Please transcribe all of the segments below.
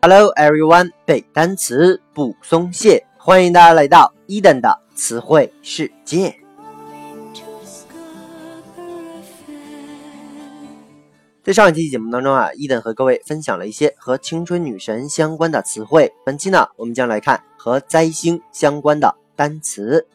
Hello everyone，背单词不松懈，欢迎大家来到伊登的词汇世界。在上一期节目当中啊，伊登和各位分享了一些和青春女神相关的词汇。本期呢，我们将来看和灾星相关的单词。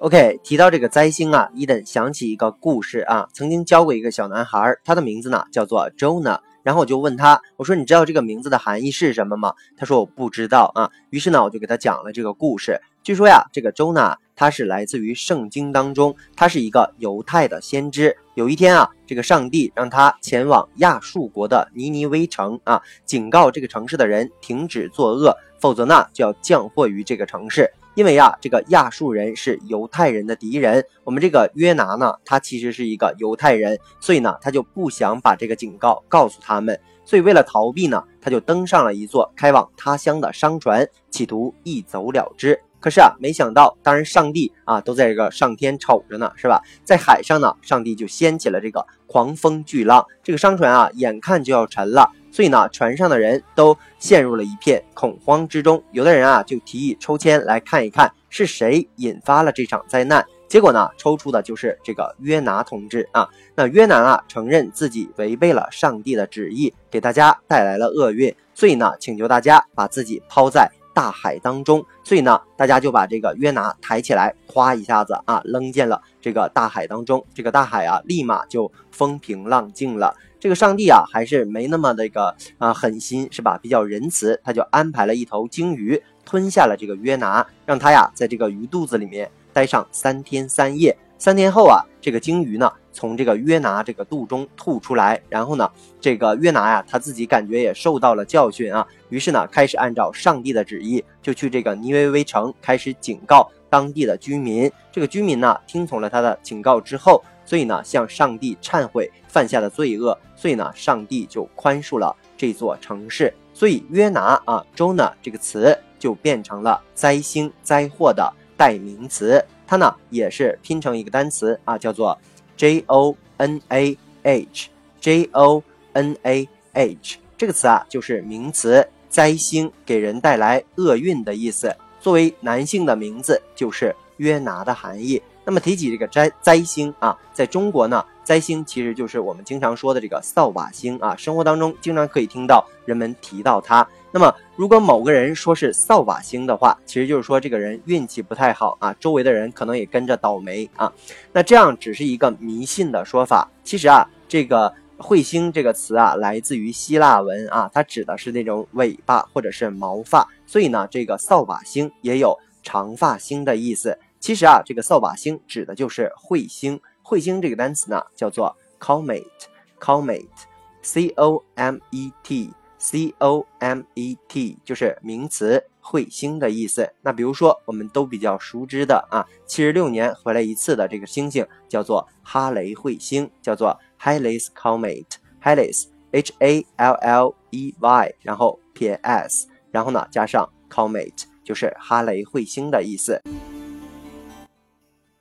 OK，提到这个灾星啊，伊登想起一个故事啊，曾经教过一个小男孩，他的名字呢叫做 Jonah。然后我就问他，我说你知道这个名字的含义是什么吗？他说我不知道啊。于是呢，我就给他讲了这个故事。据说呀，这个周娜他是来自于圣经当中，他是一个犹太的先知。有一天啊，这个上帝让他前往亚述国的尼尼微城啊，警告这个城市的人停止作恶，否则呢就要降祸于这个城市。因为啊，这个亚述人是犹太人的敌人，我们这个约拿呢，他其实是一个犹太人，所以呢，他就不想把这个警告告诉他们，所以为了逃避呢，他就登上了一座开往他乡的商船，企图一走了之。可是啊，没想到，当然上帝啊都在这个上天瞅着呢，是吧？在海上呢，上帝就掀起了这个狂风巨浪，这个商船啊，眼看就要沉了。所以呢，船上的人都陷入了一片恐慌之中。有的人啊，就提议抽签来看一看是谁引发了这场灾难。结果呢，抽出的就是这个约拿同志啊。那约拿啊，承认自己违背了上帝的旨意，给大家带来了厄运。所以呢，请求大家把自己抛在大海当中。所以呢，大家就把这个约拿抬起来，哗一下子啊，扔进了这个大海当中。这个大海啊，立马就风平浪静了。这个上帝啊，还是没那么的一个啊狠心，是吧？比较仁慈，他就安排了一头鲸鱼吞下了这个约拿，让他呀在这个鱼肚子里面待上三天三夜。三天后啊，这个鲸鱼呢从这个约拿这个肚中吐出来，然后呢，这个约拿呀他自己感觉也受到了教训啊，于是呢开始按照上帝的旨意，就去这个尼维微城开始警告当地的居民。这个居民呢听从了他的警告之后。所以呢，向上帝忏悔犯下的罪恶，所以呢，上帝就宽恕了这座城市。所以约拿啊，Jonah 这个词就变成了灾星、灾祸的代名词。它呢也是拼成一个单词啊，叫做 J O N A H，J O N A H 这个词啊就是名词，灾星给人带来厄运的意思。作为男性的名字，就是约拿的含义。那么提起这个灾灾星啊，在中国呢，灾星其实就是我们经常说的这个扫把星啊，生活当中经常可以听到人们提到它。那么如果某个人说是扫把星的话，其实就是说这个人运气不太好啊，周围的人可能也跟着倒霉啊。那这样只是一个迷信的说法。其实啊，这个彗星这个词啊，来自于希腊文啊，它指的是那种尾巴或者是毛发，所以呢，这个扫把星也有长发星的意思。其实啊，这个扫把星指的就是彗星。彗星这个单词呢，叫做 comet，comet，c o m e t，c o m e t，就是名词，彗星的意思。那比如说，我们都比较熟知的啊，七十六年回来一次的这个星星，叫做哈雷彗星，叫做 Halley's Comet，Halley's，h a l l e y，然后撇 s，然后呢加上 comet，就是哈雷彗星的意思。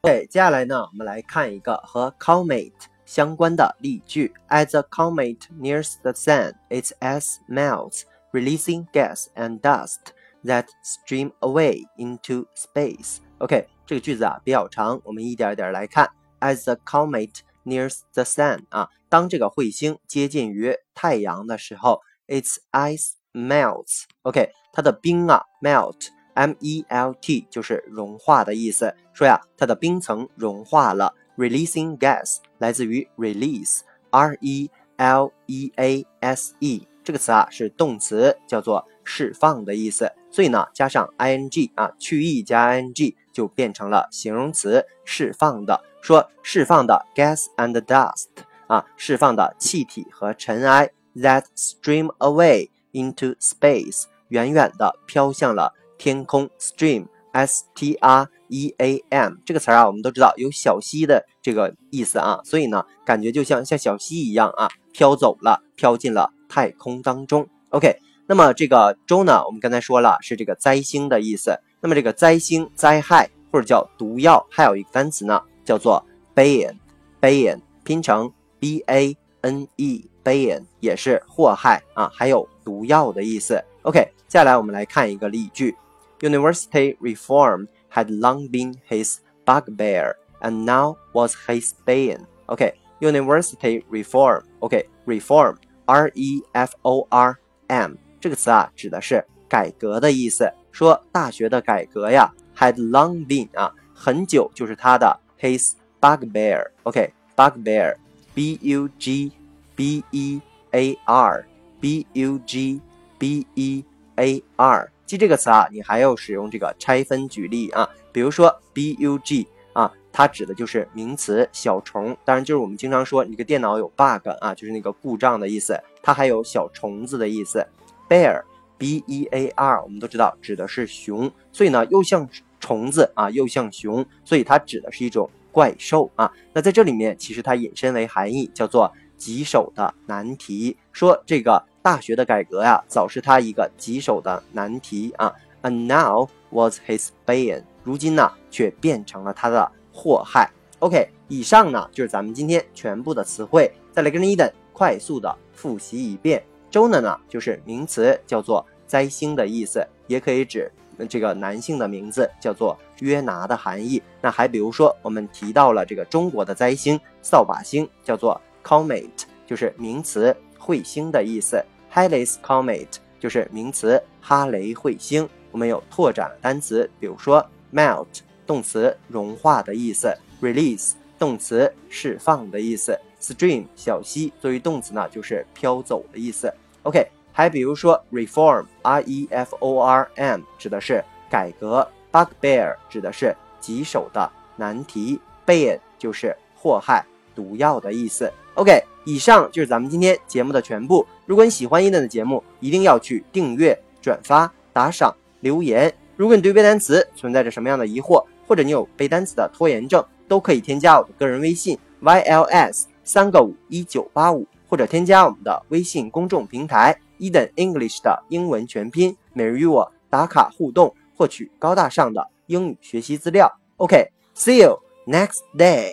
对，接下来呢，我们来看一个和 comet 相关的例句。As the comet nears the sun, its ice melts, releasing gas and dust that stream away into space. OK，这个句子啊比较长，我们一点一点来看。As the comet nears the sun，啊，当这个彗星接近于太阳的时候，its ice melts。OK，它的冰啊 melt。 M E L T 就是融化的意思，说呀，它的冰层融化了，releasing gas 来自于 release，R E L E A S E 这个词啊是动词，叫做释放的意思，所以呢加上 I N G 啊去 E 加 I N G 就变成了形容词，释放的，说释放的 gas and dust 啊，释放的气体和尘埃 that stream away into space 远远的飘向了。天空 stream s t r e a m 这个词啊，我们都知道有小溪的这个意思啊，所以呢，感觉就像像小溪一样啊，飘走了，飘进了太空当中。OK，那么这个周呢，我们刚才说了是这个灾星的意思。那么这个灾星、灾害或者叫毒药，还有一个单词呢，叫做 bane，bane 拼成 b a n e，bane 也是祸害啊，还有毒药的意思。OK，接下来我们来看一个例句 ：University reform had long been his bugbear, and now was his bane. OK，University reform，OK，reform，R E F O R M 这个词啊，指的是改革的意思。说大学的改革呀，had long been 啊，很久就是他的 his bugbear。OK，bugbear，B U G B E A R，B U G。b e a r， 记这个词啊，你还要使用这个拆分举例啊。比如说 b u g 啊，它指的就是名词小虫，当然就是我们经常说你个电脑有 bug 啊，就是那个故障的意思。它还有小虫子的意思。bear b e a r，我们都知道指的是熊，所以呢又像虫子啊，又像熊，所以它指的是一种怪兽啊。那在这里面其实它引申为含义叫做棘手的难题，说这个。大学的改革呀，早是他一个棘手的难题啊。And now was his bane，如今呢，却变成了他的祸害。OK，以上呢就是咱们今天全部的词汇。再来跟着伊登快速的复习一遍。Jonah 呢，就是名词，叫做灾星的意思，也可以指这个男性的名字，叫做约拿的含义。那还比如说，我们提到了这个中国的灾星扫把星，叫做 comet，就是名词彗星的意思。Halley's Comet 就是名词哈雷彗星。我们有拓展单词，比如说 melt 动词融化的意思，release 动词释放的意思，stream 小溪作为动词呢就是飘走的意思。OK，还比如说 reform r e f o r m 指的是改革，bugbear 指的是棘手的难题，ban 就是祸害毒药的意思。OK，以上就是咱们今天节目的全部。如果你喜欢伊顿的节目，一定要去订阅、转发、打赏、留言。如果你对背单词存在着什么样的疑惑，或者你有背单词的拖延症，都可以添加我的个人微信 yls 三个五一九八五，或者添加我们的微信公众平台伊顿 English 的英文全拼，每日与我打卡互动，获取高大上的英语学习资料。OK，see you next day。